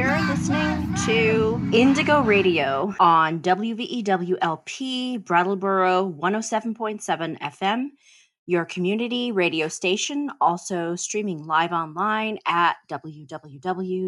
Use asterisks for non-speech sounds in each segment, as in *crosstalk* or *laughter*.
You're listening to Indigo Radio on WVEWLP Brattleboro 107.7 FM, your community radio station, also streaming live online at www.wvew.org.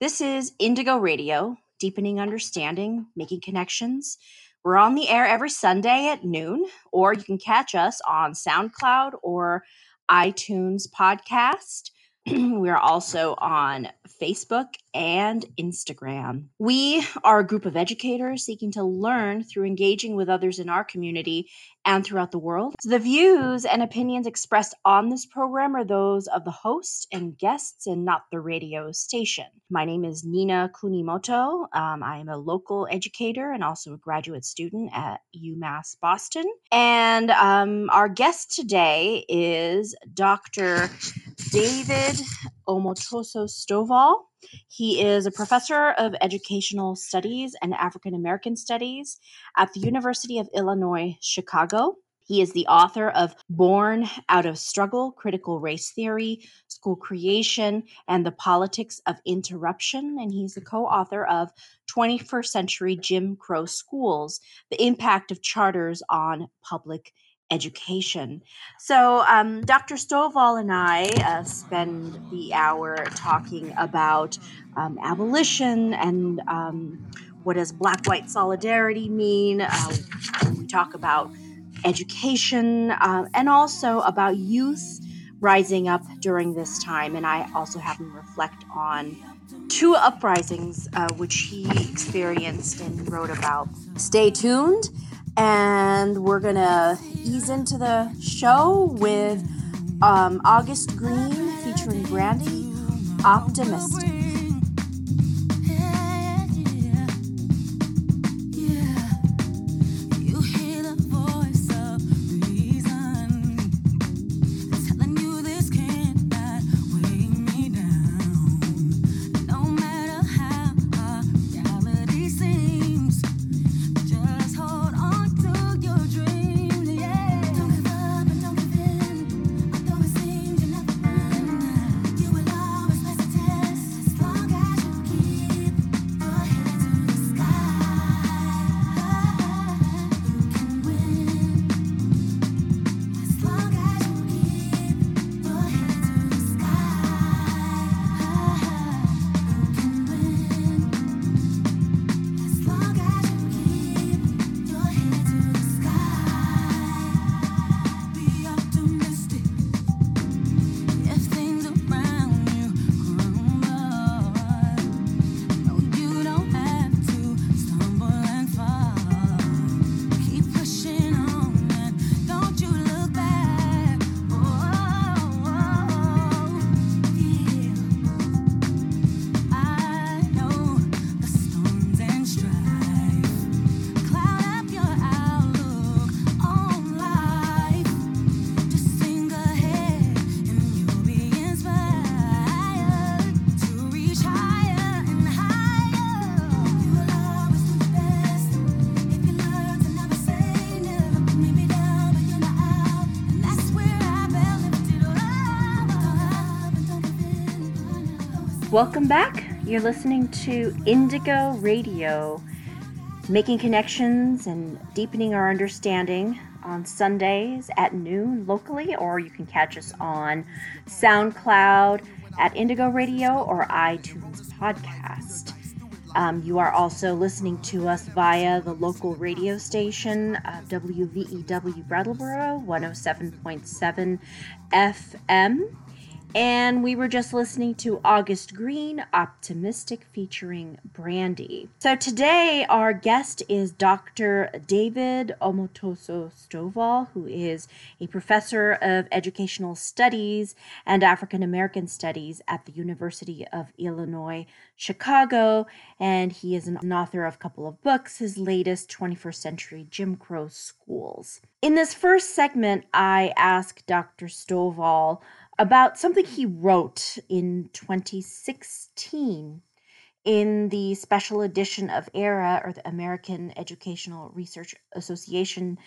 This is Indigo Radio, deepening understanding, making connections. We're on the air every Sunday at noon, or you can catch us on SoundCloud or iTunes podcast. *clears throat* we are also on Facebook and Instagram. We are a group of educators seeking to learn through engaging with others in our community and throughout the world. So the views and opinions expressed on this program are those of the host and guests and not the radio station. My name is Nina Kunimoto. Um, I am a local educator and also a graduate student at UMass Boston. And um, our guest today is Dr. David Omotoso Stovall. He is a professor of educational studies and African American studies at the University of Illinois Chicago. He is the author of Born Out of Struggle Critical Race Theory, School Creation, and the Politics of Interruption. And he's the co author of 21st Century Jim Crow Schools The Impact of Charters on Public education. So, um, Dr. Stovall and I uh, spend the hour talking about um, abolition and um, what does black white solidarity mean. Uh, we talk about education uh, and also about youth rising up during this time. And I also have him reflect on two uprisings uh, which he experienced and wrote about. Stay tuned and we're gonna ease into the show with um, August Greene featuring Brandy, Optimistic. Welcome back. You're listening to Indigo Radio, making connections and deepening our understanding on Sundays at noon locally, or you can catch us on SoundCloud at Indigo Radio or iTunes Podcast. Um, you are also listening to us via the local radio station, uh, WVEW Brattleboro 107.7 FM. And we were just listening to August Greene, Optimistic, featuring Brandy. So today, our guest is Dr. David Omotoso Stovall, who is a professor of educational studies and African American studies at the University of Illinois, Chicago. And he is an author of a couple of books, his latest 21st Century Jim Crow Schools. In this first segment, I ask Dr. Stovall about something he wrote in 2016 in the special edition of ERA, or the American Educational Research Association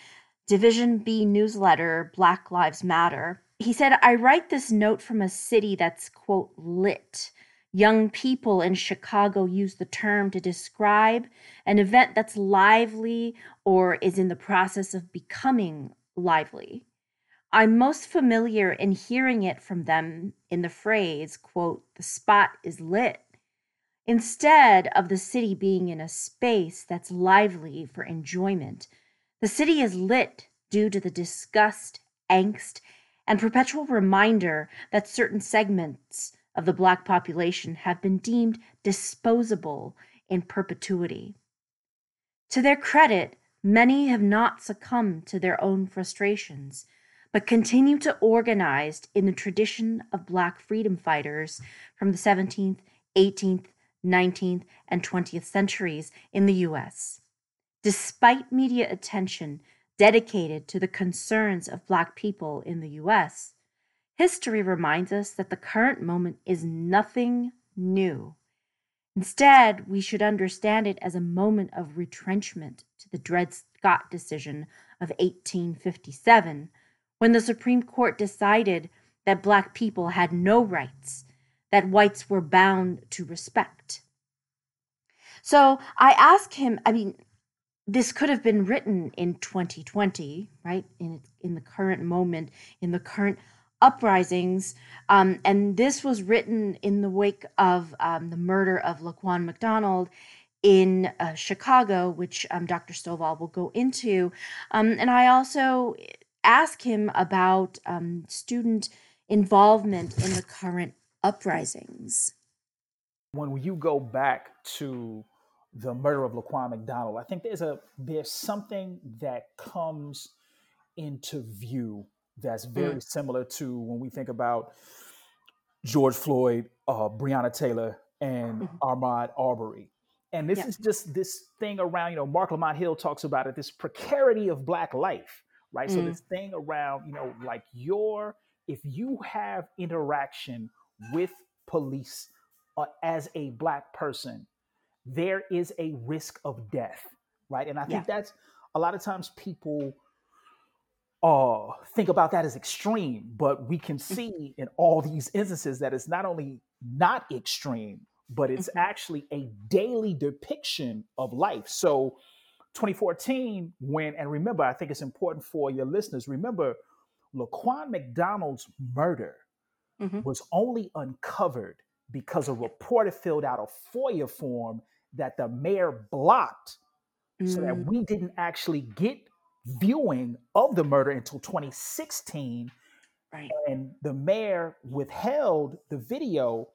Division B newsletter, Black Lives Matter. he said, I write this note from a city that's, quote, lit. Young people in Chicago use the term to describe an event that's lively or is in the process of becoming lively. I'm most familiar in hearing it from them in the phrase, quote, the spot is lit, instead of the city being in a space that's lively for enjoyment. The city is lit due to the disgust, angst, and perpetual reminder that certain segments of the Black population have been deemed disposable in perpetuity. To their credit, many have not succumbed to their own frustrations but continue to organize in the tradition of Black freedom fighters from the 17th, 18th, 19th, and 20th centuries in the US. Despite media attention dedicated to the concerns of Black people in the US, history reminds us that the current moment is nothing new. Instead, we should understand it as a moment of retrenchment to the Dred Scott decision of 1857 when the Supreme Court decided that Black people had no rights that whites were bound to respect. So I asked him, I mean, this could have been written in 2020, right? In, in the current moment, in the current uprisings. Um, and this was written in the wake of um, the murder of Laquan McDonald in uh, Chicago, which um, Dr. Stovall will go into. Um, and I also ask him about um, student involvement in the current uprisings. When you go back to the murder of Laquan McDonald, I think there's a there's something that comes into view that's very mm. similar to when we think about George Floyd, uh, Breonna Taylor, and mm-hmm. Arbery. And this yeah. is just this thing around, you know, Mark Lamont Hill talks about it, this precarity of Black life right? Mm. So this thing around, you know, like your if you have interaction with police uh, as a black person, there is a risk of death, right? And I think yeah. that's a lot of times people uh, think about that as extreme, but we can mm. see in all these instances that it's not only not extreme, but it's mm-hmm. actually a daily depiction of life. So 2014, when, and remember, I think it's important for your listeners, remember, Laquan McDonald's murder mm-hmm. was only uncovered because a reporter filled out a FOIA form that the mayor blocked so that mm. we didn't actually get viewing of the murder until 2016. Right. And the mayor withheld the video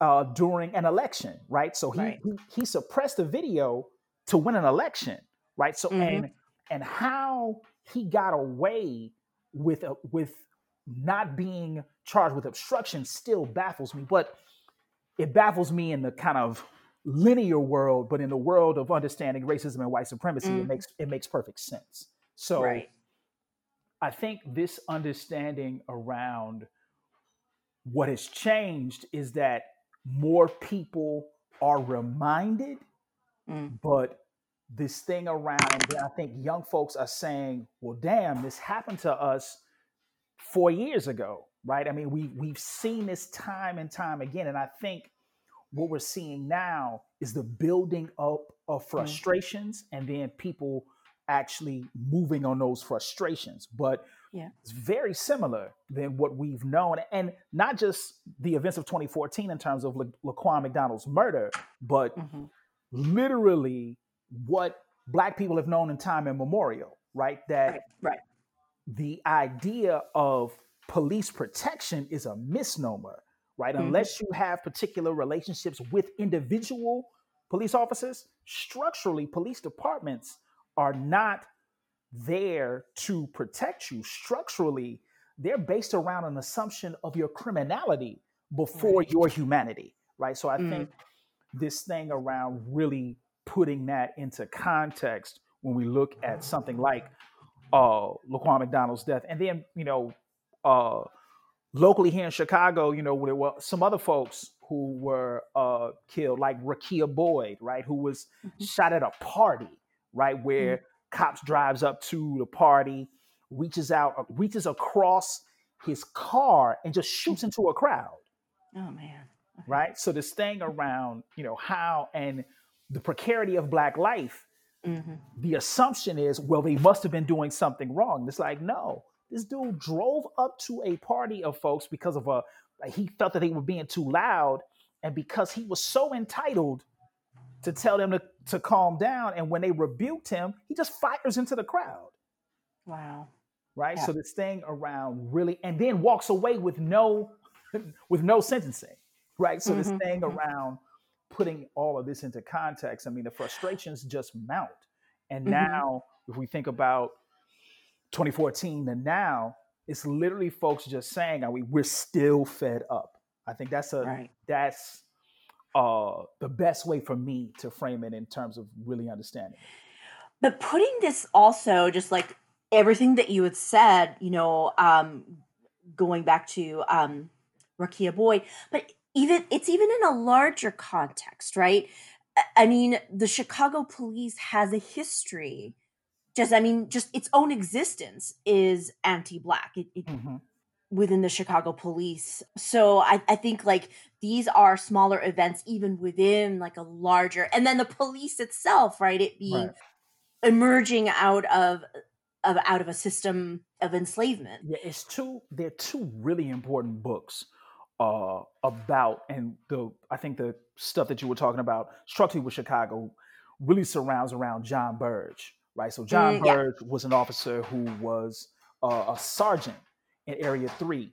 uh, during an election, right? So he, right. he, he suppressed the video to win an election, right? So mm-hmm. and and how he got away with a, with not being charged with obstruction still baffles me, but it baffles me in the kind of linear world, but in the world of understanding racism and white supremacy, mm-hmm. it makes it makes perfect sense. So right. I think this understanding around what has changed is that more people are reminded Mm. But this thing around, that I think young folks are saying, well, damn, this happened to us four years ago, right? I mean, we, we've seen this time and time again. And I think what we're seeing now is the building up of mm. frustrations mm. and then people actually moving on those frustrations. But yeah. it's very similar than what we've known. And not just the events of 2014 in terms of La- Laquan McDonald's murder, but mm-hmm literally what black people have known in time immemorial, right? That right, right. the idea of police protection is a misnomer, right? Mm-hmm. Unless you have particular relationships with individual police officers, structurally, police departments are not there to protect you. Structurally, they're based around an assumption of your criminality before right. your humanity, right? So I mm. think this thing around really putting that into context when we look at something like uh, Laquan McDonald's death. And then, you know, uh, locally here in Chicago, you know, there were some other folks who were uh, killed, like Rekia Boyd, right, who was mm-hmm. shot at a party, right, where mm-hmm. cops drives up to the party. reaches out, uh, reaches across his car and just shoots into a crowd. Oh man. Right. So this thing around, you know, how and the precarity of black life, mm-hmm. the assumption is, well, they must have been doing something wrong. It's like, no, this dude drove up to a party of folks because of a he felt that they were being too loud, and because he was so entitled to tell them to, to calm down, and when they rebuked him, he just fires into the crowd. Wow. Right. Yeah. So this thing around really, and then walks away with no *laughs* with no sentencing. Right. So mm-hmm. this thing mm-hmm. around putting all of this into context, I mean, the frustrations just mount. And mm-hmm. now, if we think about 2014 and now, it's literally folks just saying, "Are we? We're still fed up." I think that's a right. that's uh, the best way for me to frame it in terms of really understanding. But putting this also just like everything that you had said, you know, um, going back to um, Rekia Boyd, but even it's even in a larger context, right? I mean, the Chicago police has a history. Just, I mean, just its own existence is anti-black it, it, mm-hmm. within the Chicago police. So I, I think like these are smaller events, even within like a larger, and then the police itself, right? It being right. emerging out of of out of a system of enslavement. Yeah, it's two. They're two really important books uh, about and the I think the stuff that you were talking about structurally with Chicago really surrounds around John Burge, right? So John mm, Burge yeah. was an officer who was uh, a sergeant in Area Three,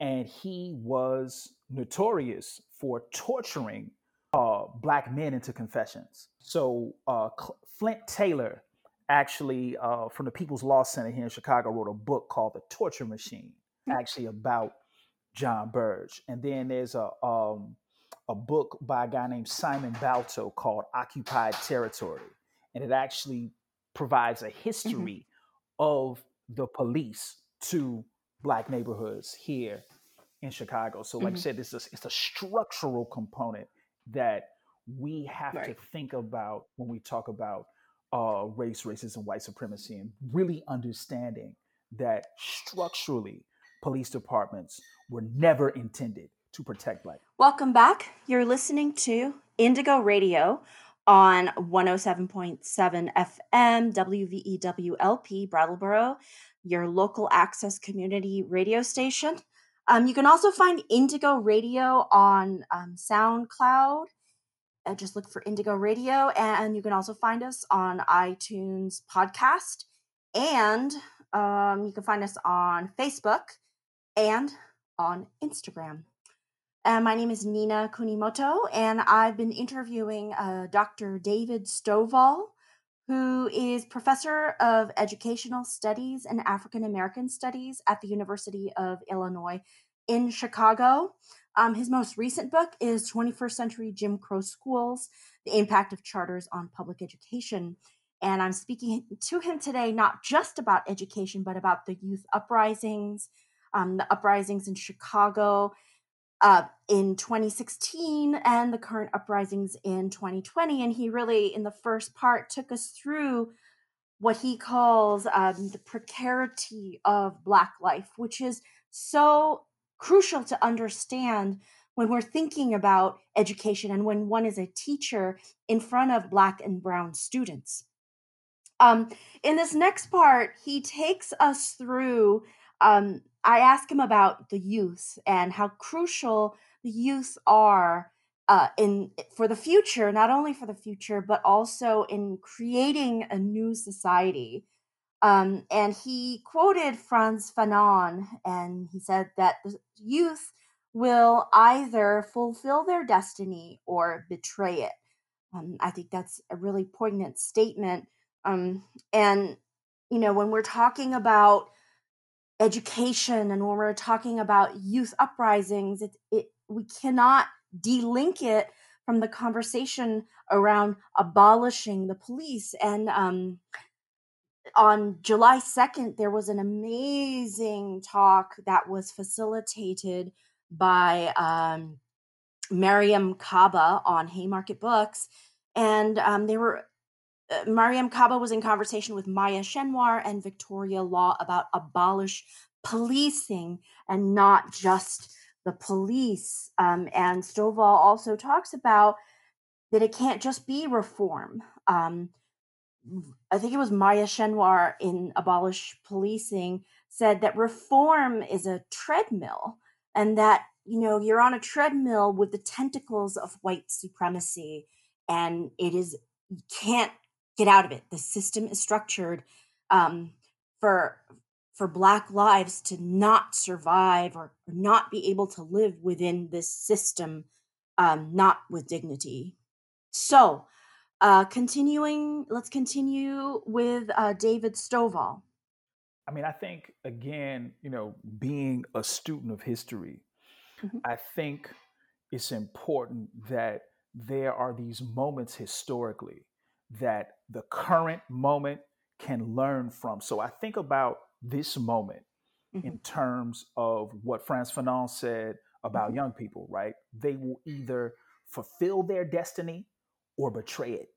and he was notorious for torturing uh, black men into confessions. So uh, Flint Taylor, actually uh, from the People's Law Center here in Chicago, wrote a book called The Torture Machine, mm. actually about John Burge. And then there's a um, a book by a guy named Simon Balto called Occupied Territory. And it actually provides a mm-hmm. history mm-hmm. of the police to black neighborhoods here in Chicago. So, like mm-hmm. I said, this is it's a structural component that we have right. to think about when we talk about uh, race, racism, white supremacy, and really understanding that structurally police departments were never intended to protect black. Welcome back. You're listening to Indigo Radio on 107.7 FM WVEWLP Brattleboro, your local access community radio station. Um, you can also find Indigo Radio on um, SoundCloud. Uh, just look for Indigo Radio, and you can also find us on iTunes Podcast, and um, you can find us on Facebook and on Instagram. Uh, my name is Nina Kunimoto, and I've been interviewing uh, Dr. David Stovall, who is professor of educational studies and African American studies at the University of Illinois in Chicago. Um, his most recent book is 21st Century Jim Crow Schools The Impact of Charters on Public Education. And I'm speaking to him today not just about education, but about the youth uprisings, um, the uprisings in Chicago uh, in 2016 and the current uprisings in 2020. And he really, in the first part, took us through what he calls um, the precarity of Black life, which is so crucial to understand when we're thinking about education and when one is a teacher in front of Black and Brown students. Um, in this next part, he takes us through um, I ask him about the youth and how crucial the youth are uh, in for the future, not only for the future, but also in creating a new society. Um, and he quoted Frantz Fanon, and he said that the youth will either fulfill their destiny or betray it. Um, I think that's a really poignant statement. Um, and you know, when we're talking about education and when we're talking about youth uprisings it, it we cannot delink it from the conversation around abolishing the police and um, on July 2nd, there was an amazing talk that was facilitated by um, Mariame Kaba on Haymarket Books. And um, they were uh, Mariame Kaba was in conversation with Maya Schenwar and Victoria Law about abolish policing and not just the police. Um, and Stovall also talks about that it can't just be reform. Um, I think it was Maya Schenwar in Abolish Policing said that reform is a treadmill and that, you know, you're on a treadmill with the tentacles of white supremacy and it is, you can't get out of it. The system is structured um, for for black lives to not survive or, not be able to live within this system um, not with dignity so uh, continuing let's continue with uh, david stovall i mean i think again you know being a student of history mm-hmm. i think it's important that there are these moments historically that the current moment can learn from. So I think about this moment mm-hmm. in terms of what Frantz Fanon said about mm-hmm. young people, right? They will either fulfill their destiny or betray it,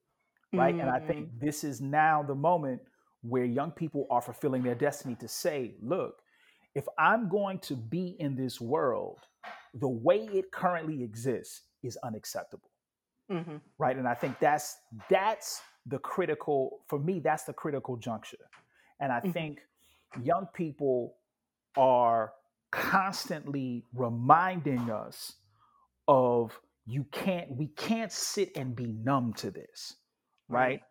right? Mm-hmm. And I think mm-hmm. this is now the moment where young people are fulfilling their destiny to say, look, if I'm going to be in this world, the way it currently exists is unacceptable. Mm-hmm. Right. And I think that's that's the critical for me, that's the critical juncture. And I mm-hmm. think young people are constantly reminding us of you can't we can't sit and be numb to this right, right.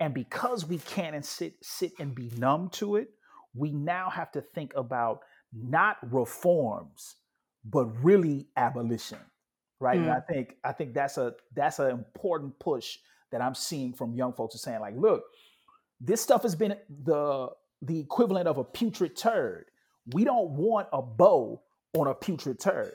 and because we can't and sit sit and be numb to it we now have to think about not reforms but really abolition right mm. and i think i think that's a that's an important push that i'm seeing from young folks are saying like look this stuff has been the the equivalent of a putrid turd we don't want a bow on a putrid turd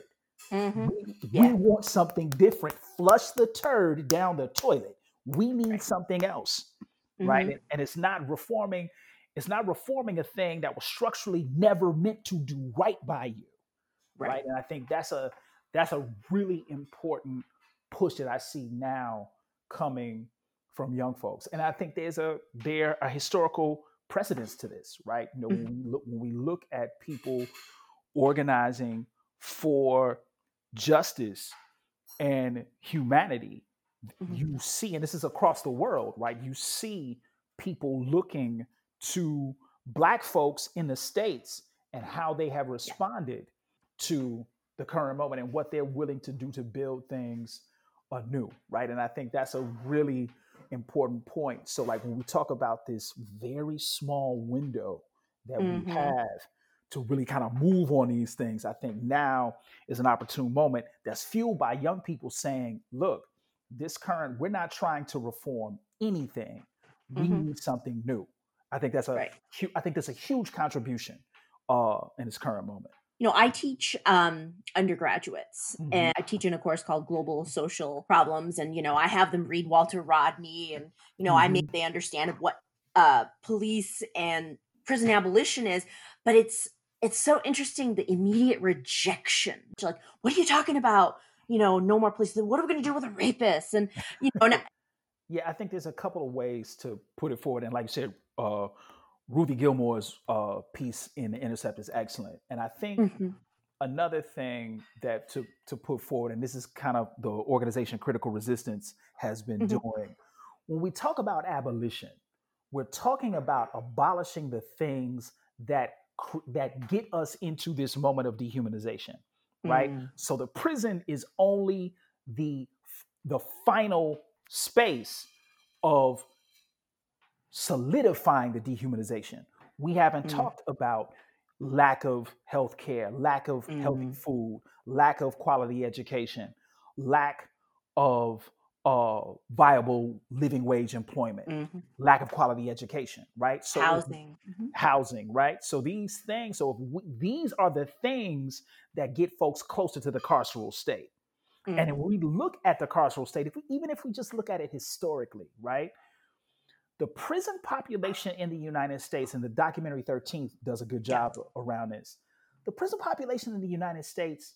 mm-hmm. we, yeah. we, want something different flush the turd down the toilet we need right. something else mm-hmm. right and, and it's not reforming it's not reforming a thing that was structurally never meant to do right by you right, right? and i think that's a that's a really important push that I see now coming from young folks. And I think there's a there a historical precedence to this, right? You know, mm-hmm. when, we look, when we look at people organizing for justice and humanity, mm-hmm. you see, and this is across the world, right? You see people looking to black folks in the states and how they have responded yeah. to the current moment and what they're willing to do to build things anew, right? And I think that's a really important point. So, like when we talk about this very small window that mm-hmm. we have to really kind of move on these things, I think now is an opportune moment that's fueled by young people saying, look, this current, we're not trying to reform anything. We mm-hmm. need something new. I think that's a, right. I think that's a huge contribution uh, in this current moment you know, I teach um, undergraduates mm-hmm. and I teach in a course called Global Social Problems. And, you know, I have them read Walter Rodney and, you know, mm-hmm. I make they understand what uh, police and prison abolition is. But it's, it's so interesting the immediate rejection. Like, what are you talking about? You know, no more police. What are we going to do with a rapist? And, you know, and *laughs* yeah, I think there's a couple of ways to put it forward. And like you said, uh, Ruthie Gilmore's uh, piece in the Intercept is excellent, and I think mm-hmm. another thing that to to put forward, and this is kind of the organization Critical Resistance has been mm-hmm. doing. When we talk about abolition, we're talking about abolishing the things that that get us into this moment of dehumanization, right? Mm. So the prison is only the the final space of solidifying the dehumanization. We haven't mm. talked about lack of health care, lack of mm. healthy food, lack of quality education, lack of uh, viable living wage employment, mm-hmm. lack of quality education, right? So housing, mm-hmm. housing, right? So these things, so we, these are the things that get folks closer to the carceral state. Mm-hmm. And if we look at the carceral state, if we, even if we just look at it historically, right? The prison population in the United States, and the documentary 13th does a good job around this. The prison population in the United States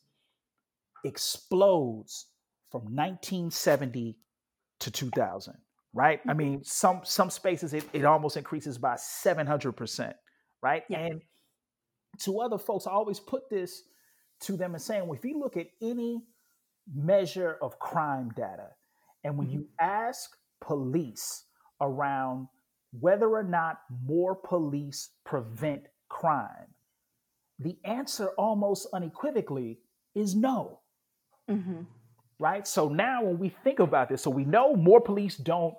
explodes from 1970 to 2000. right? Mm-hmm. I mean, some some spaces it, it almost increases by 700%, right? Yeah. And to other folks, I always put this to them and saying, well, if you look at any measure of crime data, and when mm-hmm. you ask police around whether or not more police prevent crime, the answer almost unequivocally is no. Mm-hmm. Right? So now when we think about this, so we know more police don't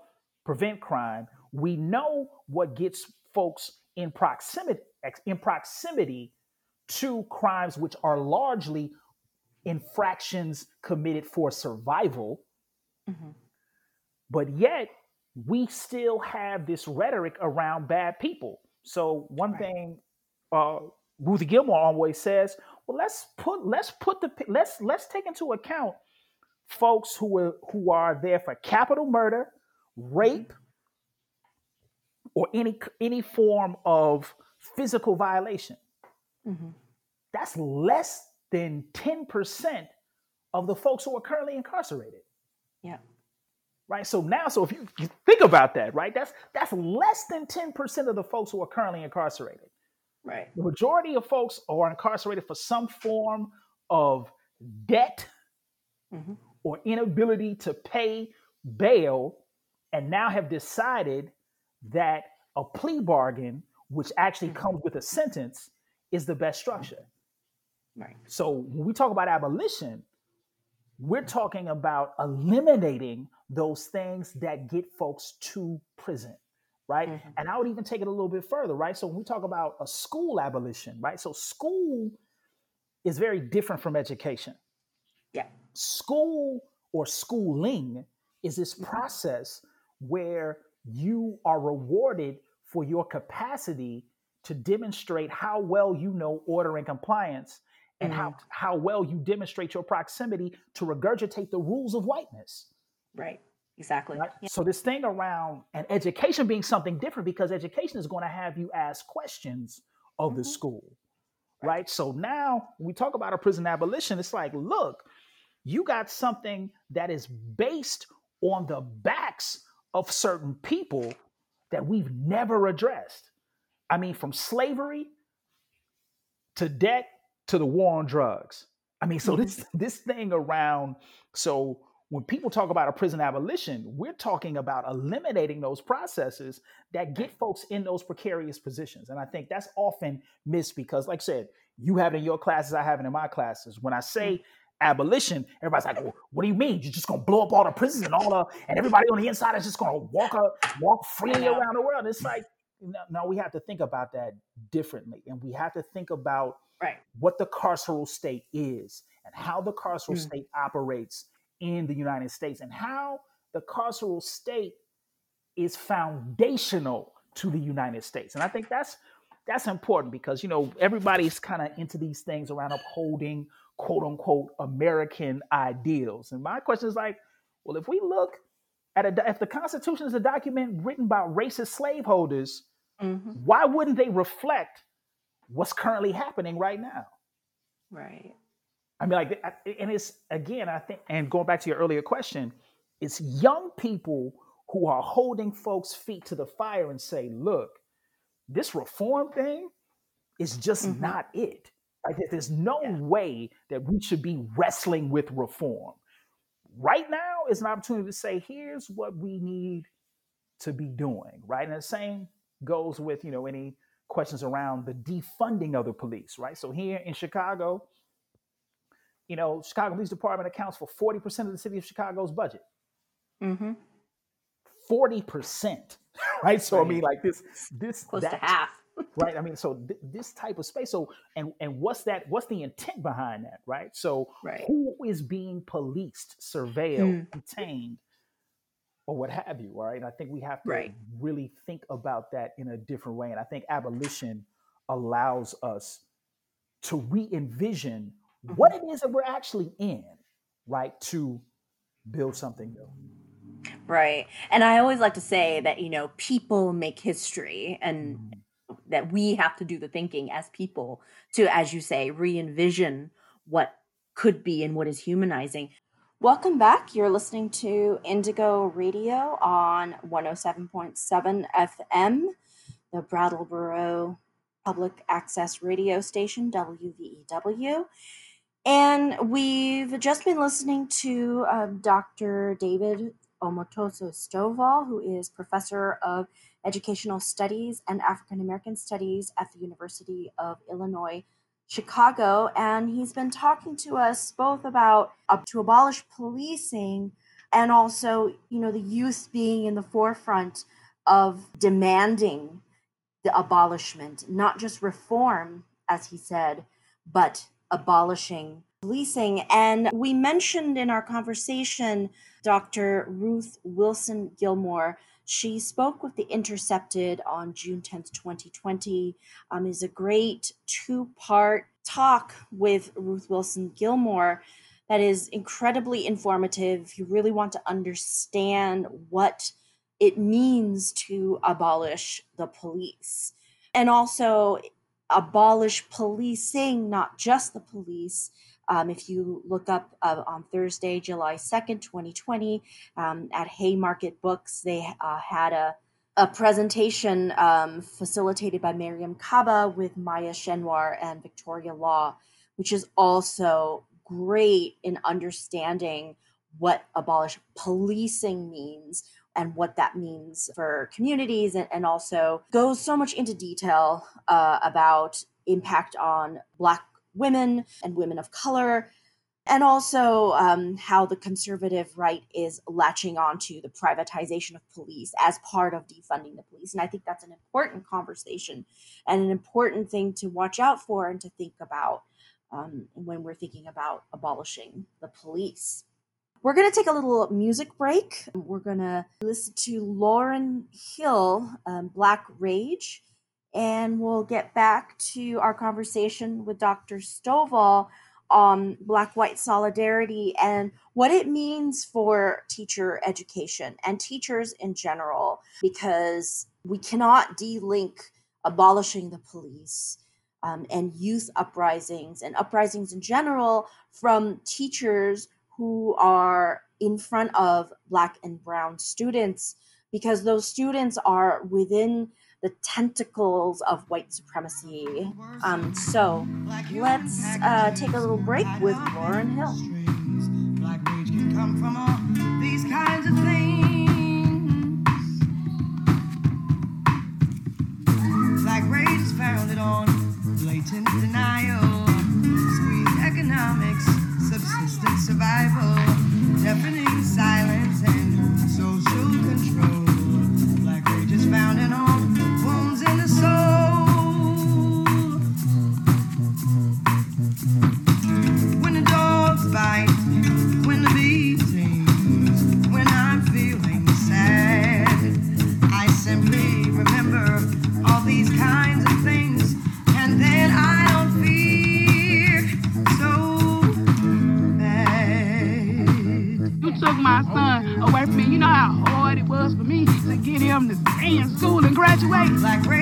prevent crime. We know what gets folks in proximity in proximity to crimes which are largely infractions committed for survival. Mm-hmm. But yet we still have this rhetoric around bad people. So one right. thing uh, Ruthie Gilmore always says, well, let's put let's put the let's let's take into account folks who are who are there for capital murder, rape, or any any form of physical violation. Mm-hmm. That's less than 10% of the folks who are currently incarcerated. Yeah. Right. So now, so if you, you think about that, right, that's that's less than 10% of the folks who are currently incarcerated. Right. The majority of folks are incarcerated for some form of debt mm-hmm. or inability to pay bail, and now have decided that a plea bargain, which actually mm-hmm. comes with a sentence, is the best structure. Right. So when we talk about abolition, we're talking about eliminating those things that get folks to prison right? Mm-hmm. And I would even take it a little bit further, right? So when we talk about a school abolition, right? So school is very different from education. Yeah. School or schooling is this mm-hmm. process where you are rewarded for your capacity to demonstrate how well you know order and compliance and mm-hmm. how, how well you demonstrate your proximity to regurgitate the rules of whiteness. Right. Exactly. Right? Yeah. So this thing around and education being something different because education is going to have you ask questions of the mm-hmm. school. Right. right. So now when we talk about a prison abolition, it's like, look, you got something that is based on the backs of certain people that we've never addressed. I mean, from slavery to debt to the war on drugs. I mean, so mm-hmm. this this thing around so when people talk about a prison abolition, we're talking about eliminating those processes that get folks in those precarious positions. And I think that's often missed because, like I said, you have it in your classes, I have it in my classes. When I say mm. abolition, everybody's like, well, "What do you mean? You're just gonna blow up all the prisons and all the and everybody on the inside is just gonna walk a, walk freely around the world?" It's like, no, no, we have to think about that differently, and we have to think about right. what the carceral state is and how the carceral mm. state operates in the United States and how the carceral state is foundational to the United States. And I think that's that's important because you know everybody's kind of into these things around upholding quote unquote American ideals. And my question is like, well, if we look at a if the Constitution is a document written by racist slaveholders, mm-hmm. why wouldn't they reflect what's currently happening right now? Right. I mean, like, and it's again, I think, and going back to your earlier question, it's young people who are holding folks' feet to the fire and say, look, this reform thing is just mm-hmm. not it. Like, there's no yeah. way that we should be wrestling with reform. Right now is an opportunity to say, here's what we need to be doing, right? And the same goes with, you know, any questions around the defunding of the police, right? So here in Chicago, you know, Chicago Police Department accounts for 40% of the city of Chicago's budget. Mm-hmm. 40%. *laughs* Right. So right. I mean like this, this close that, to half. *laughs* right. I mean, so th- this type of space. So and and what's that? What's the intent behind that? Right. So right. who is being policed, surveilled, mm. detained, or what have you? All right. And I think we have to right. really think about that in a different way. And I think abolition allows us to re-envision mm-hmm. what it is that we're actually in, right, to build something new. Right. And I always like to say that, you know, people make history and mm-hmm. that we have to do the thinking as people to, as you say, re envision what could be and what is humanizing. Welcome back. You're listening to Indigo Radio on 107.7 FM, the Brattleboro Public Access Radio Station, WVEW. And we've just been listening to um, Dr. David Omotoso Stovall, who is professor of educational studies and African American studies at the University of Illinois Chicago, and he's been talking to us both about uh, to abolish policing and also, you know, the youth being in the forefront of demanding the abolishment, not just reform, as he said, but abolishing policing. And we mentioned in our conversation Dr. Ruth Wilson Gilmore she spoke with The Intercepted on June 10th, 2020. Um, is a great two part talk with Ruth Wilson Gilmore that is incredibly informative. If you really want to understand what it means to abolish the police and also abolish policing, not just the police, um, if you look up uh, on Thursday, July 2nd, 2020, um, at Haymarket Books, they uh, had a, a presentation um, facilitated by Mariame Kaba with Maya Schenwar and Victoria Law, which is also great in understanding what abolish policing means and what that means for communities and, and also goes so much into detail uh, about impact on black women and women of color, and also um, how the conservative right is latching onto the privatization of police as part of defunding the police. And I think that's an important conversation and an important thing to watch out for and to think about um, when we're thinking about abolishing the police. We're going to take a little music break. We're going to listen to Lauryn Hill, um, Black Rage and we'll get back to our conversation with Dr. Stovall on Black white solidarity and what it means for teacher education and teachers in general, because we cannot delink abolishing the police um, and youth uprisings and uprisings in general from teachers who are in front of Black and Brown students, because those students are within the tentacles of white supremacy. Um, so let's uh, take a little break with Lauryn Hill. Black rage is founded on blatant denial, economics, subsistence survival, deafening silence, and social control. Black rage is founded on complaining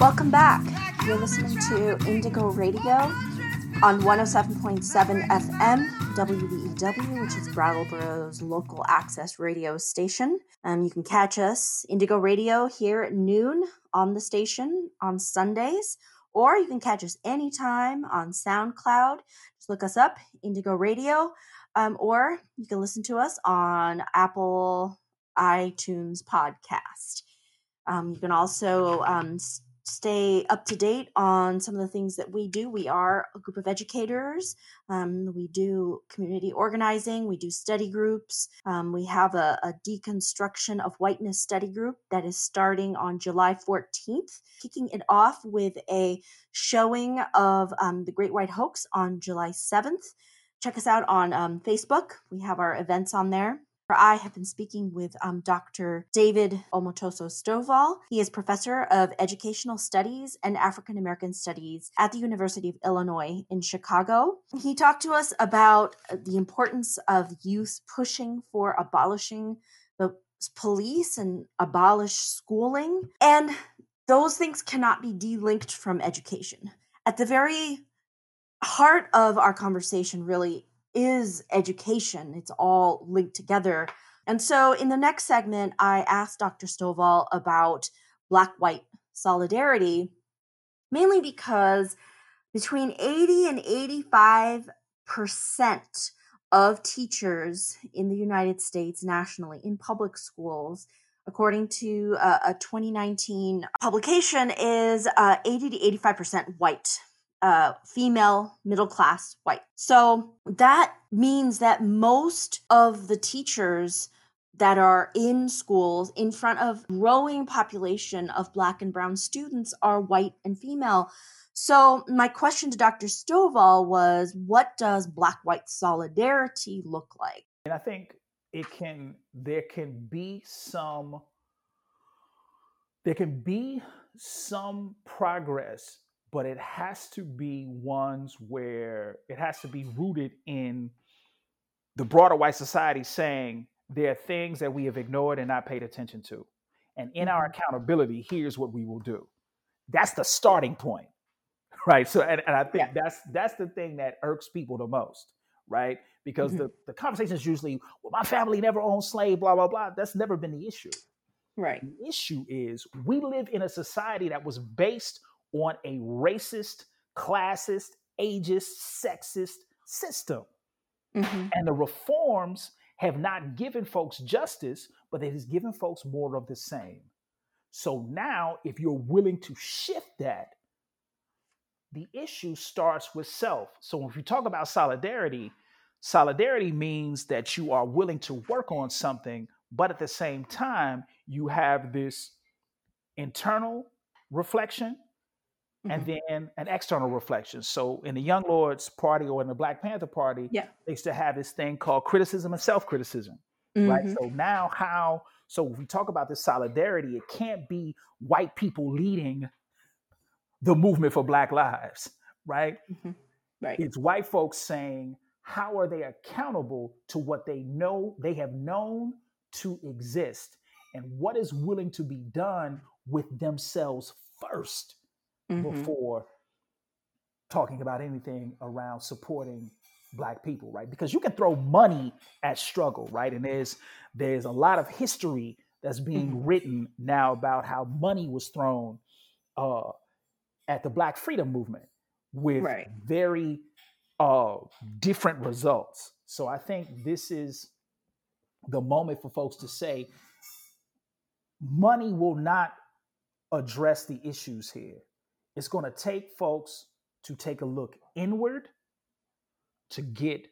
Welcome back. You're listening to Indigo Radio on 107.7 FM, WVEW, which is Brattleboro's local access radio station. Um, you can catch us, Indigo Radio, here at noon on the station on Sundays, or you can catch us anytime on SoundCloud. Just look us up, Indigo Radio, um, or you can listen to us on Apple iTunes podcast. Um, you can also um, stay up to date on some of the things that we do. We are a group of educators. Um, we do community organizing. We do study groups. Um, we have a, a, deconstruction of whiteness study group that is starting on July 14th, kicking it off with a showing of um, the Great White Hoax on July 7th. Check us out on um, Facebook. We have our events on there. I have been speaking with um, Dr. David Omowale Stovall. He is professor of educational studies and African American studies at the University of Illinois in Chicago. He talked to us about uh, the importance of youth pushing for abolishing the police and abolish schooling. And those things cannot be delinked from education. At the very heart of our conversation, really, is education. It's all linked together. And so in the next segment, I asked Dr. Stovall about Black white solidarity, mainly because between 80 and 85% of teachers in the United States nationally in public schools according to a, a 2019 publication is uh, 80 to 85% white uh, female, middle class, white. So that means that most of the teachers that are in schools in front of growing population of black and brown students are white and female. So my question to Dr. Stovall was what does black white solidarity look like? And I think it can there can be some there can be some progress but it has to be ones where it has to be rooted in the broader white society saying there are things that we have ignored and not paid attention to. And in our mm-hmm. accountability, here's what we will do. That's the starting point. *laughs* Right. So and, and I think yeah. that's that's the thing that irks people the most, right? Because mm-hmm. the, the conversation is usually, well, my family never owned slave, blah, blah, blah. That's never been the issue. Right. The issue is we live in a society that was based on a racist, classist, ageist, sexist system. Mm-hmm. And the reforms have not given folks justice, but it has given folks more of the same. So now, if you're willing to shift that, the issue starts with self. So if you talk about solidarity, solidarity means that you are willing to work on something, but at the same time, you have this internal reflection mm-hmm. and then an external reflection. So in the Young Lords Party or in the Black Panther Party, yeah. they used to have this thing called criticism and self-criticism. Mm-hmm. Right. So now how so if we talk about this solidarity, it can't be white people leading the movement for Black Lives, right? Mm-hmm. Right. It's white folks saying, how are they accountable to what they know they have known to exist and what is willing to be done with themselves first mm-hmm. before talking about anything around supporting black people right because you can throw money at struggle right and there's there's a lot of history that's being mm-hmm. written now about how money was thrown uh, at the black freedom movement with right. very uh, different results so i think this is the moment for folks to say money will not address the issues here it's going to take folks to take a look inward to get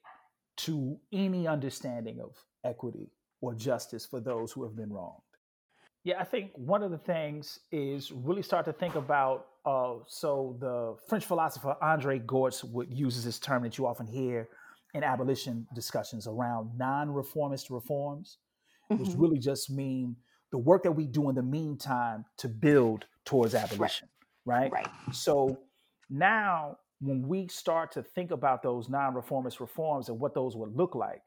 to any understanding of equity or justice for those who have been wronged. Yeah, I think one of the things is really start to think about. Uh, so the French philosopher Andre Gorz would uses this term that you often hear in abolition discussions around non-reformist reforms, mm-hmm. which really just mean the work that we do in the meantime to build towards abolition right? Right. So now when we start to think about those non-reformist reforms and what those would look like,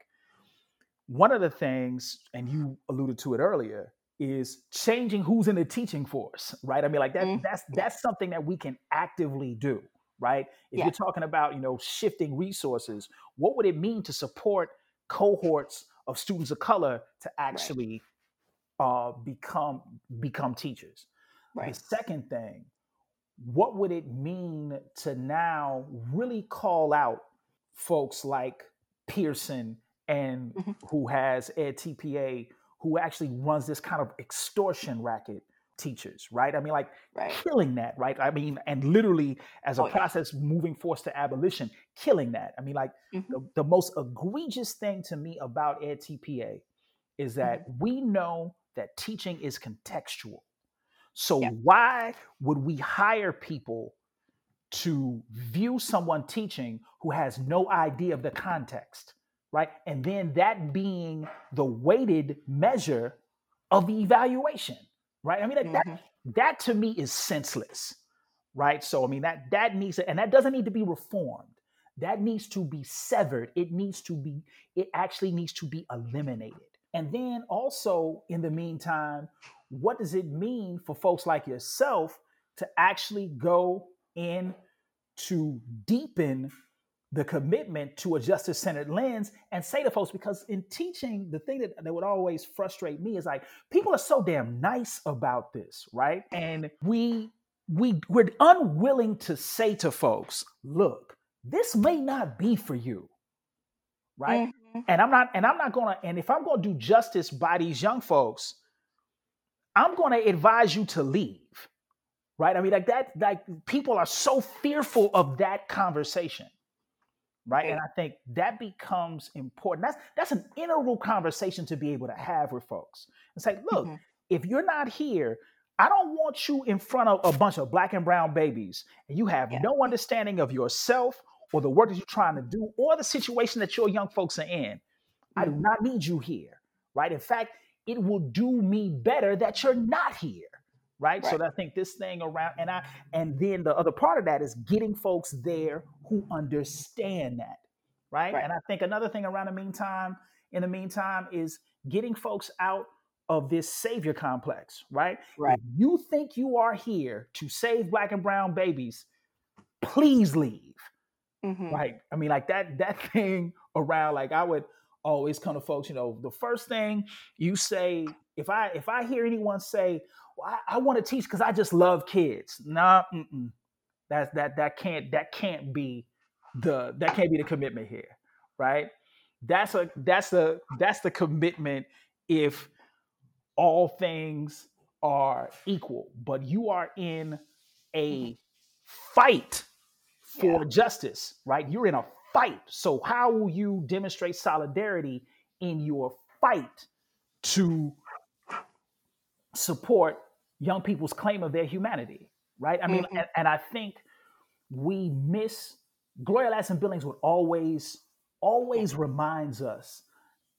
one of the things, and you alluded to it earlier, is changing who's in the teaching force, right? I mean, like that Mm. that's that's something that we can actively do, right? If Yeah. you're talking about, you know, shifting resources, what would it mean to support cohorts of students of color to actually uh, become become teachers? Right. The Right. second thing, what would it mean to now really call out folks like Pearson and Mhm. who has edTPA, who actually runs this kind of extortion racket teachers, right? I mean, like Right. killing that, right? I mean, and literally as a Oh, yeah. process moving force to abolition, killing that. I mean, like Mhm. the, the most egregious thing to me about edTPA is that we know that teaching is contextual. So Yeah. why would we hire people to view someone teaching who has no idea of the context, right? And then that being the weighted measure of the evaluation, right? I mean, that, that, mm-hmm. that to me is senseless, right? So I mean that that needs to, and that doesn't need to be reformed. That needs to be severed. It needs to be, it actually needs to be eliminated. And then also in the meantime, what does it mean for folks like yourself to actually go in to deepen the commitment to a justice centered lens and say to folks, because in teaching, the thing that, that would always frustrate me is like people are so damn nice about this, right? And we we we're unwilling to say to folks, look, this may not be for you, right? Mm-hmm. Mhm. and I'm not and I'm not gonna and if I'm gonna do justice by these young folks, I'm gonna advise you to leave. Right? I mean, like that, like people are so fearful of that conversation. Right. And I think that becomes important. That's that's an integral conversation to be able to have with folks. And say, look, Mhm. if you're not here, I don't want you in front of a bunch of black and brown babies and you have Yeah. no understanding of yourself or the work that you're trying to do or the situation that your young folks are in. I do Mhm. not need you here, right? In fact, it will do me better that you're not here, right? So I think this thing around, and I, and then the other part of that is getting folks there who understand that, right? Right. And I think another thing around the meantime, in the meantime, is getting folks out of this savior complex, right? Right. If you think you are here to save black and brown babies, please leave Mhm. right i mean like that that *laughs* thing around like i would always come to folks you know the first thing you say if i if i hear anyone say well, i, I want to teach because i just love kids nah mm-mm. that's that that can't that can't be the that can't be the commitment here right that's a that's the that's the commitment if all things are equal but you are in a fight for justice, right? You're in a fight. So, how will you demonstrate solidarity in your fight to support young people's claim of their humanity, right? I mean, Mhm. and, and I think we miss Gloria Ladson Billings would always, always reminds us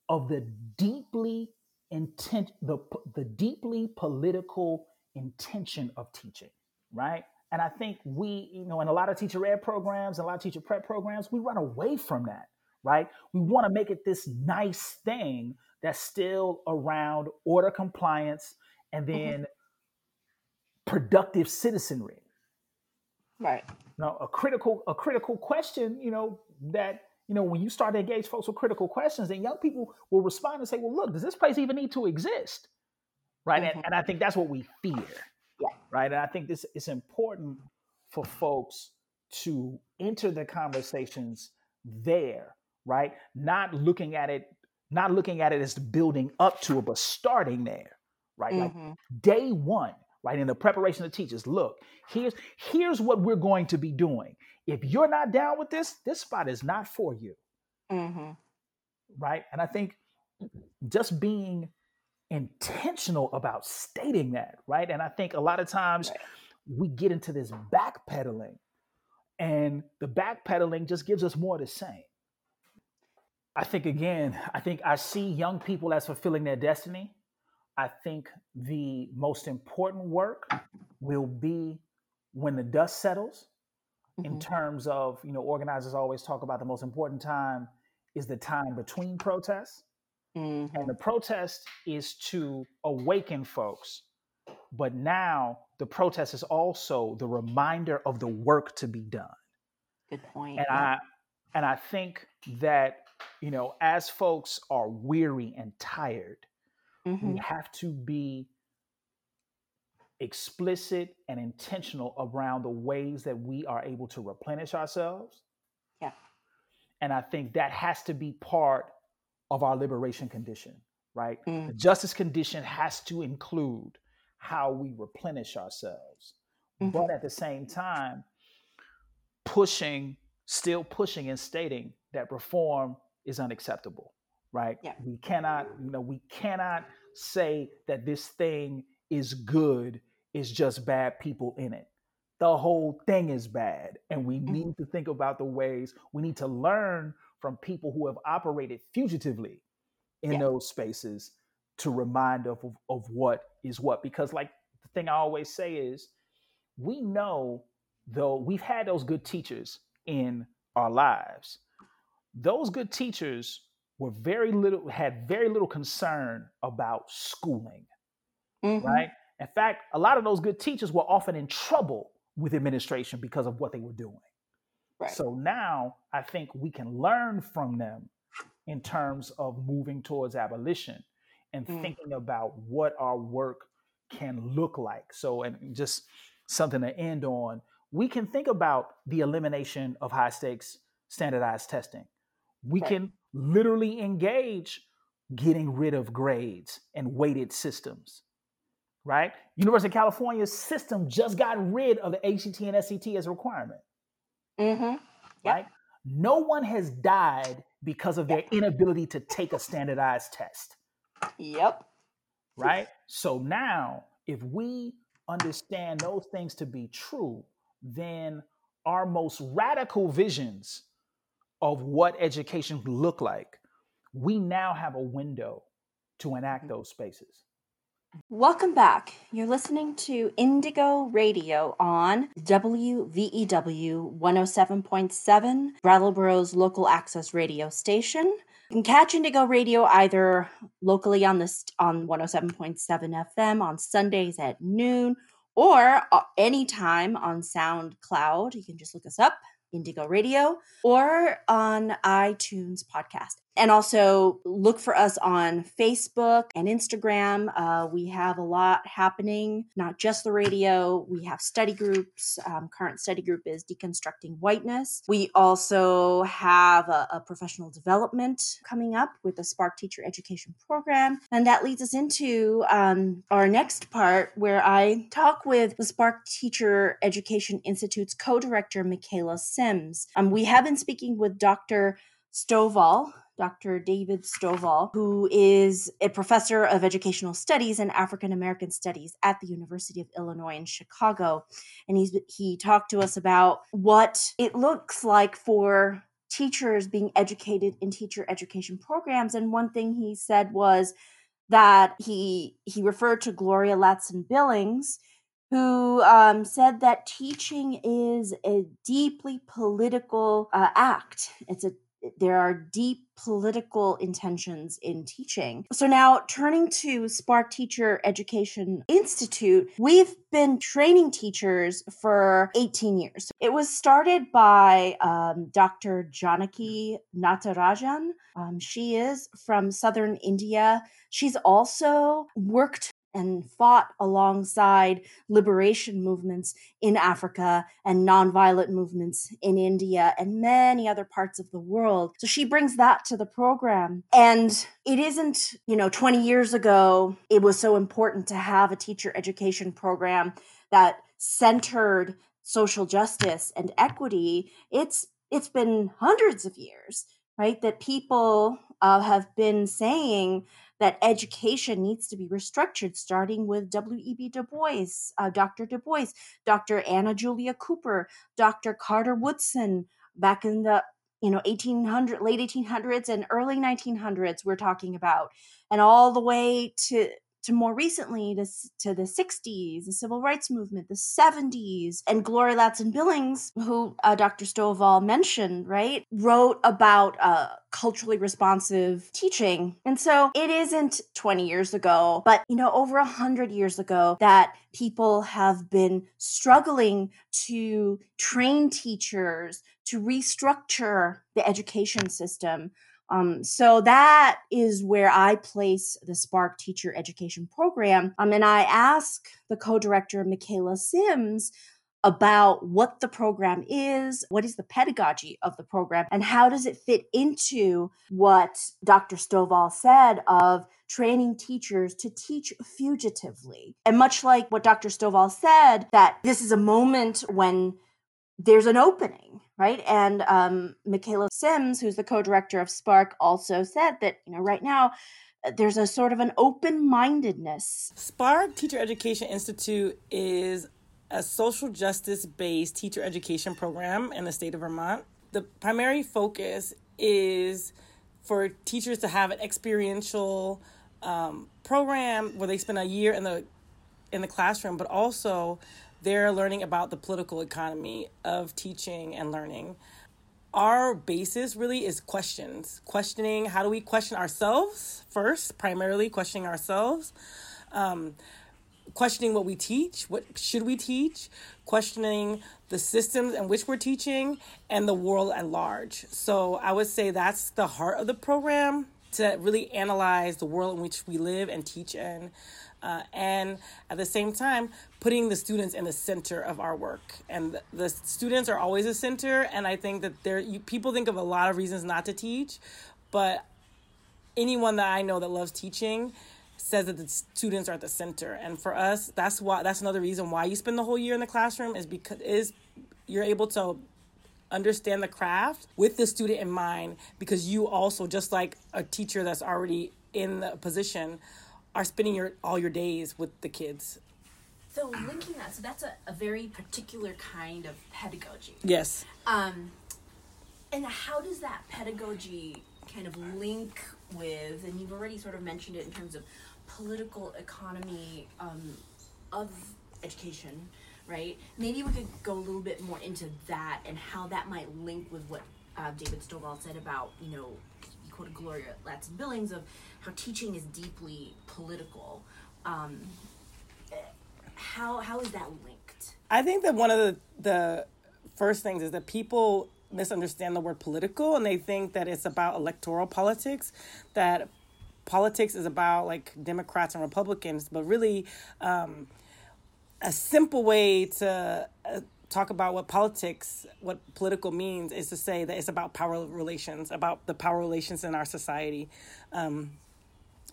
of the deeply intent, the the deeply political intention of teaching, right? And I think we, you know, in a lot of teacher ed programs, a lot of teacher prep programs, we run away from that, right? We want to make it this nice thing that's still around order compliance and Mhm. then productive citizenry. Right. Now, a critical, a critical question, you know, that you know, when you start to engage folks with critical questions, then young people will respond and say, "Well, look, does this place even need to exist?" Right, Mhm. and, and I think that's what we fear. Right, and I think this is important for folks to enter the conversations there. Right, not looking at it, not looking at it as building up to it, but starting there. Right, like Mhm. day one right in the preparation of teachers look here's here's what we're going to be doing if you're not down with this this spot is not for you Mhm. right and i think just being intentional about stating that right and i think a lot of times Right. we get into this backpedaling and the backpedaling just gives us more of the same i think again i think i see young people as fulfilling their destiny I think the most important work will be when the dust settles in Mhm. terms of, you know, organizers always talk about the most important time is the time between protests. Mm-hmm. And the protest is to awaken folks. But now the protest is also the reminder of the work to be done. Good point. And yeah. I and I think that, you know, as folks are weary and tired, mm-hmm. we have to be explicit and intentional around the ways that we are able to replenish ourselves. Yeah. And I think that has to be part of our liberation condition, right? Mm. The justice condition has to include how we replenish ourselves. Mm-hmm. But at the same time, pushing, still pushing and stating that reform is unacceptable, right? Yeah. We cannot, you know, we cannot say that this thing is good, it's just bad people in it. The whole thing is bad. And we mm-hmm. need to think about the ways we need to learn from people who have operated fugitively in yeah. those spaces to remind of, of, of what is what. Because, like the thing I always say is, we know though we've had those good teachers in our lives, those good teachers were very little had very little concern about schooling, mm-hmm. right? In fact, a lot of those good teachers were often in trouble with administration because of what they were doing. Right. So now I think we can learn from them in terms of moving towards abolition and mm. thinking about what our work can look like. So, and just something to end on, we can think about the elimination of high stakes standardized testing. We right. can literally engage getting rid of grades and weighted systems, right? University of California's system just got rid of the ACT and SAT as a requirement. Mm-hmm. Yep. Right? No one has died because of their inability to take a standardized test. Yep. Right? So now, if we understand those things to be true, then our most radical visions of what education look like, we now have a window to enact mm-hmm. those spaces. Welcome back. You're listening to Indigo Radio on WVEW 107.7, Brattleboro's local access radio station. You can catch Indigo Radio either locally on this on 107.7 FM on Sundays at noon or uh, anytime on SoundCloud. You can just look us up Indigo Radio or on iTunes podcast. And also look for us on Facebook and Instagram. Uh, we have a lot happening, not just the radio. We have study groups. Um, current study group is Deconstructing Whiteness. We also have a, a professional development coming up with the Spark Teacher Education Program. And that leads us into um, our next part where I talk with the Spark Teacher Education Institute's co director, Michaela Sims. Um, we have been speaking with Dr. Stovall, Dr. David Stovall, who is a professor of educational studies and African American studies at the University of Illinois in Chicago. And he's he talked to us about what it looks like for teachers being educated in teacher education programs. And one thing he said was that he he referred to Gloria Ladson Billings, who um, said that teaching is a deeply political uh, act. It's a there are deep political intentions in teaching. So now turning to Spark Teacher Education Institute, we've been training teachers for 18 years. It was started by um, Dr. Janaki Natarajan. Um, she is from southern India. She's also worked and fought alongside liberation movements in Africa and nonviolent movements in India and many other parts of the world. So she brings that to the program. And it isn't, you know, 20 years ago, it was so important to have a teacher education program that centered social justice and equity. It's it's been hundreds of years, right? That people uh, have been saying that education needs to be restructured, starting with W.E.B. Du Bois, uh, Dr. Du Bois, Dr. Anna Julia Cooper, Dr. Carter Woodson, back in the you know 1800 late 1800s and early 1900s we're talking about and all the way to to more recently to, to the 60s, the civil rights movement, the 70s, and Gloria Ladson Billings, who uh, Dr. Stovall mentioned, right, wrote about uh, culturally responsive teaching. And so it isn't 20 years ago, but, you know, over 100 years ago that people have been struggling to train teachers, to restructure the education system um, so that is where I place the Spark Teacher Education Program. Um, and I ask the co-director, Michaela Sims, about what the program is, what is the pedagogy of the program, and how does it fit into what Dr. Stovall said of training teachers to teach fugitively. And much like what Dr. Stovall said, that this is a moment when there's an opening right? And um, michaela sims who's the co-director of spark also said that you know right now uh, there's a sort of an open-mindedness. Spark teacher education institute is a social justice based teacher education program in the state of vermont. The primary focus is for teachers to have an experiential um, program where they spend a year in the in the classroom but also they're learning about the political economy of teaching and learning. Our basis really is questions. Questioning how do we question ourselves first, primarily questioning ourselves. Um, questioning what we teach, what should we teach, questioning the systems in which we're teaching, and the world at large. So I would say that's the heart of the program to really analyze the world in which we live and teach in uh, and at the same time putting the students in the center of our work. And the, students are always a center and i think that there you, people think of a lot of reasons not to teach but anyone that i know that loves teaching says that the students are at the center. And for us that's why that's another reason why you spend the whole year in the classroom is because is you're able to understand the craft with the student in mind because you also just like a teacher that's already in the position are spending your all your days with the kids. So linking that, so that's a, a very particular kind of pedagogy. Yes. Um, and how does that pedagogy kind of link with, and you've already sort of mentioned it in terms of political economy um, of education, right? Maybe we could go a little bit more into that and how that might link with what uh, David Stovall said about, you know, he quoted Gloria Ladson Billings of how teaching is deeply political. Um, how how is that linked? I think that one of the the first things is that people misunderstand the word political and they think that it's about electoral politics that politics is about like democrats and republicans but really um, a simple way to uh, talk about what politics, what political means, is to say that it's about power relations, about the power relations in our society. Um,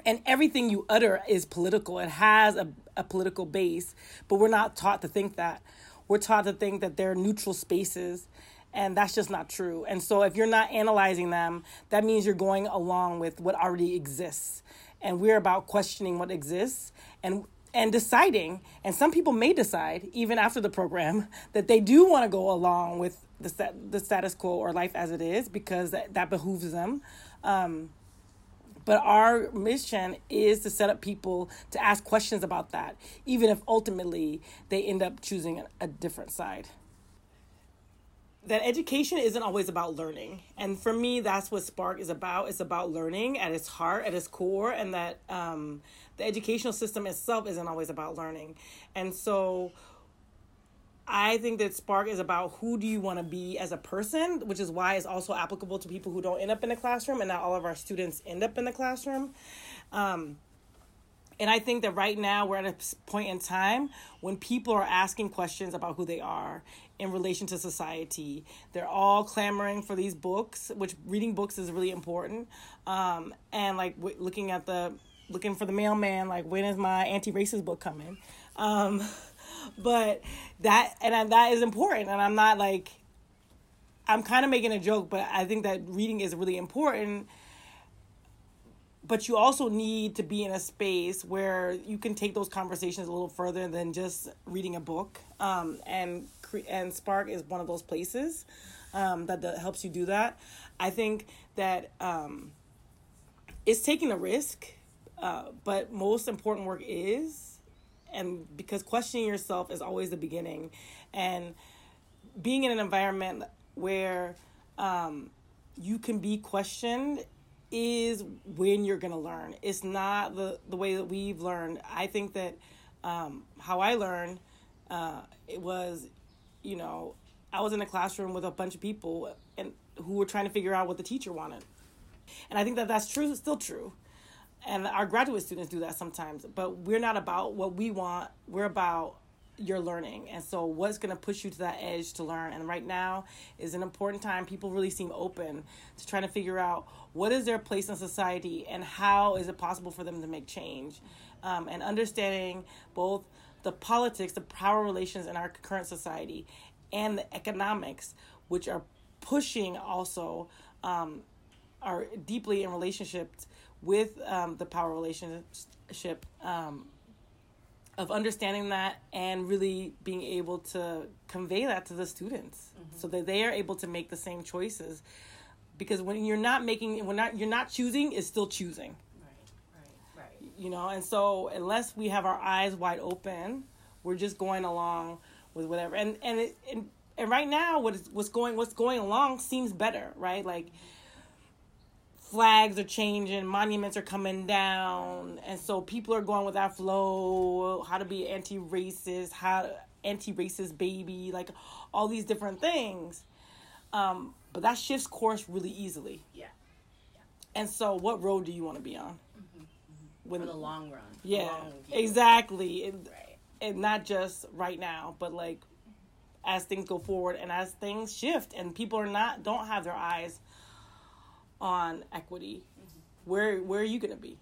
and everything you utter is political. It has a, a political base, but we're not taught to think that. We're taught to think that they're neutral spaces, and that's just not true. And so, if you're not analyzing them, that means you're going along with what already exists. And we're about questioning what exists and and deciding. And some people may decide, even after the program, *laughs* that they do want to go along with the the status quo or life as it is because that, that behooves them. Um, but our mission is to set up people to ask questions about that, even if ultimately they end up choosing a, a different side. That education isn't always about learning. And for me, that's what Spark is about. It's about learning at its heart, at its core, and that um, the educational system itself isn't always about learning. And so I think that Spark is about who do you want to be as a person, which is why it's also applicable to people who don't end up in the classroom, and not all of our students end up in the classroom. Um, and I think that right now we're at a point in time when people are asking questions about who they are in relation to society. They're all clamoring for these books, which reading books is really important. Um, and like w- looking at the looking for the mailman, like when is my anti-racist book coming? Um, *laughs* but that and that is important and i'm not like i'm kind of making a joke but i think that reading is really important. But you also need to be in a space where you can take those conversations a little further than just reading a book. Um, and and spark is one of those places um, that, that helps you do that. I think that um, it's taking a risk uh, but most important work is, and because questioning yourself is always the beginning, and being in an environment where um, you can be questioned is when you're going to learn. It's not the, the way that we've learned. I think that um, how I learned, uh, it was, you know, I was in a classroom with a bunch of people and who were trying to figure out what the teacher wanted. And I think that that's true, still true. And our graduate students do that sometimes, but we're not about what we want. We're about your learning. And so, what's going to push you to that edge to learn? And right now is an important time. People really seem open to trying to figure out what is their place in society and how is it possible for them to make change. Um, and understanding both the politics, the power relations in our current society, and the economics, which are pushing also um, are deeply in relationships with um, the power relationship um, of understanding that and really being able to convey that to the students. Mm-hmm. so that they are able to make the same choices. Because when you're not making when not you're not choosing is still choosing. Right right right. You know and so unless we have our eyes wide open we're just going along with whatever. And and it, and, and right now what is what's going what's going along seems better right? Like mm-hmm flags are changing, monuments are coming down, and so people are going with that flow. How to be anti-racist, how anti-racist baby, like all these different things. Um, but that shifts course really easily. Yeah. yeah. And so, what road do you want to be on? Mm-hmm. Mm-hmm. When, For the long run. Yeah, long exactly. And, right. and not just right now, but like as things go forward and as things shift and people are not don't have their eyes on equity, mm-hmm. where where are you going to be?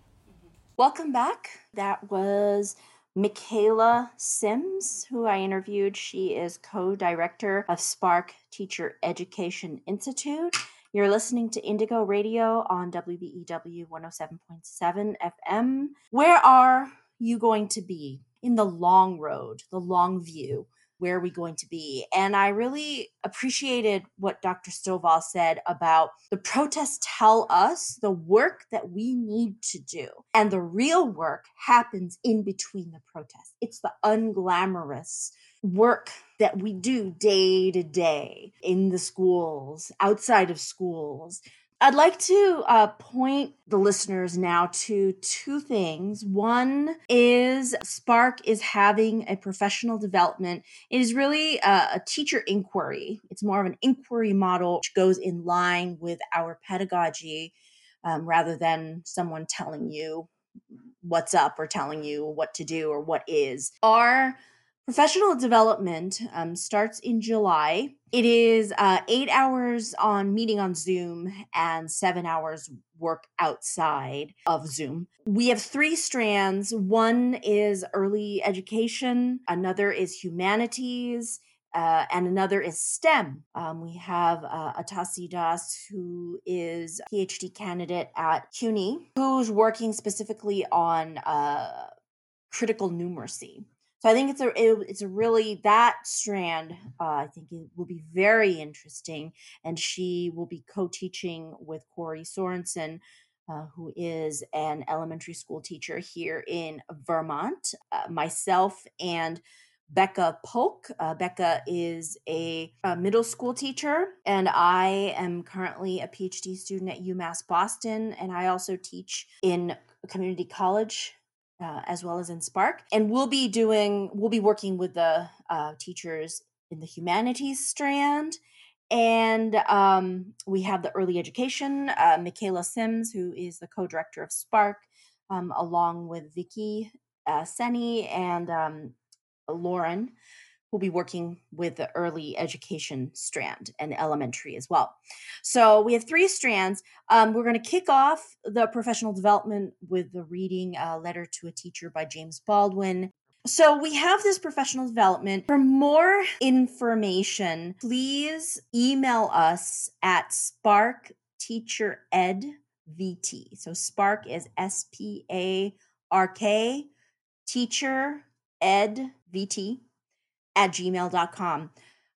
Welcome back. That was Michaela Sims, who I interviewed. She is co director of Spark Teacher Education Institute. You're listening to Indigo Radio on WVEW 107.7 FM. Where are you going to be in the long road, the long view? Where are we going to be? And I really appreciated what Dr. Stovall said about the protests tell us the work that we need to do. And the real work happens in between the protests. It's the unglamorous work that we do day to day in the schools, outside of schools, I'd like to uh, point the listeners now to two things. One is Spark is having a professional development. It is really a, a teacher inquiry. It's more of an inquiry model which goes in line with our pedagogy um, rather than someone telling you what's up or telling you what to do or what is. Our Professional development um, starts in July. It is uh, eight hours on meeting on Zoom and seven hours work outside of Zoom. We have three strands. One is early education, another is humanities, uh, and another is STEM. Um, we have uh, Atasi Das, who is a PhD candidate at CUNY, who's working specifically on uh, critical numeracy. So I think it's a it, it's a really that strand. Uh, I think it will be very interesting, and she will be co-teaching with Corey Sorensen, uh, who is an elementary school teacher here in Vermont. Uh, myself and Becca Polk. Uh, Becca is a, a, middle school teacher, and I am currently a PhD student at UMass Boston, and I also teach in community college uh, as well as in Spark. And we'll be doing, we'll be working with the uh, teachers in the humanities strand. And um, we have the early education, uh, Michaela Sims, who is the co director of Spark, um, along with Vicky uh, Seni and um, Lauren will be working with the early education strand and elementary as well. So we have three strands. Um, we're going to kick off the professional development with the reading uh, Letter to a Teacher by James Baldwin. So we have this professional development. For more information, please email us at Spark Teacher Ed VT. So Spark is S P A R K Teacher Ed VT at gmail.com.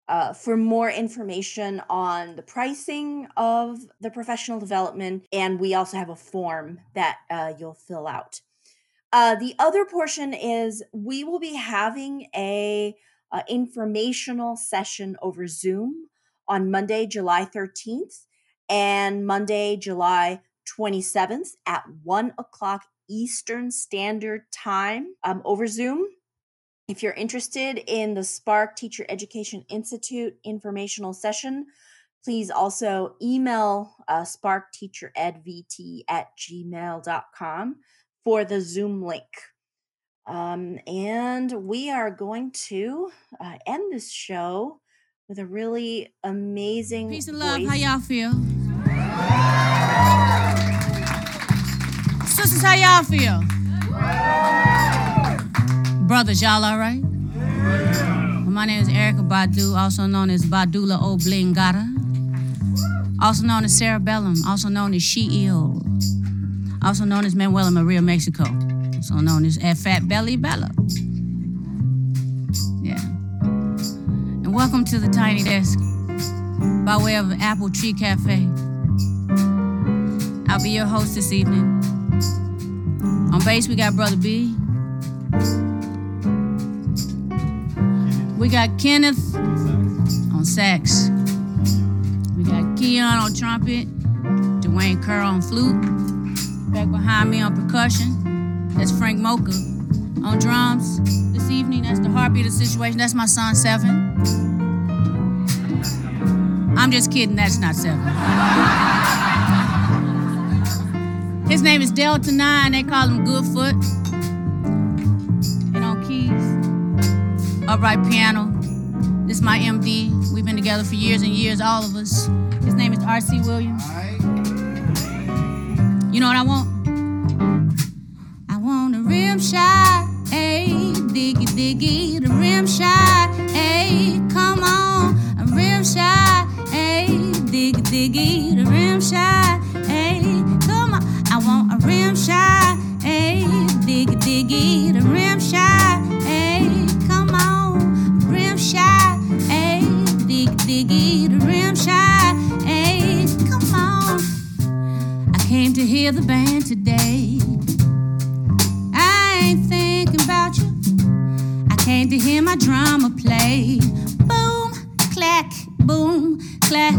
Uh, for more information on the pricing of the professional development, and we also have a form that uh, you'll fill out. Uh, the other portion is we will be having a, a informational session over Zoom on Monday, July 13th and Monday, July 27th at 1 o'clock Eastern Standard Time um, over Zoom. If you're interested in the Spark Teacher Education Institute informational session, please also email uh, sparkteacheredvt at gmail.com for the Zoom link. Um, and we are going to uh, end this show with a really amazing Peace and love. voice. How y'all feel? Sisters, how y'all feel? Brothers, y'all all right? Well, my name is Erykah Badu, also known as Badula Oblongata, also known as Cerebellum, also known as Sheol, also known as Manuela Maria Mexico, also known as Fat Belly Bella. Yeah. And welcome to the Tiny Desk by way of Apple Tree Cafe. I'll be your host this evening. On bass, we got Brother B. We got Kenneth on sax. We got Keon on trumpet. Dwayne Kerr on flute. Back behind me on percussion. That's Frank Moka on drums. This evening, that's the heartbeat of the situation. That's my son, Seven. I'm just kidding, that's not Seven. His name is Delta 9, they call him Goodfoot. Upright piano. This is my MD. We've been together for years and years, all of us. His name is R.C. Williams. You know what I want? I want a rim shot, ayy, diggy diggy, the rim shot, ayy, come on, a rim shot, ayy, diggy diggy, the rim shot, ayy, come on, I want a rim shot, ayy, diggy diggy, the rim hear the band today. I ain't thinking about you. I came to hear my drummer play. Boom, clack, boom, clack.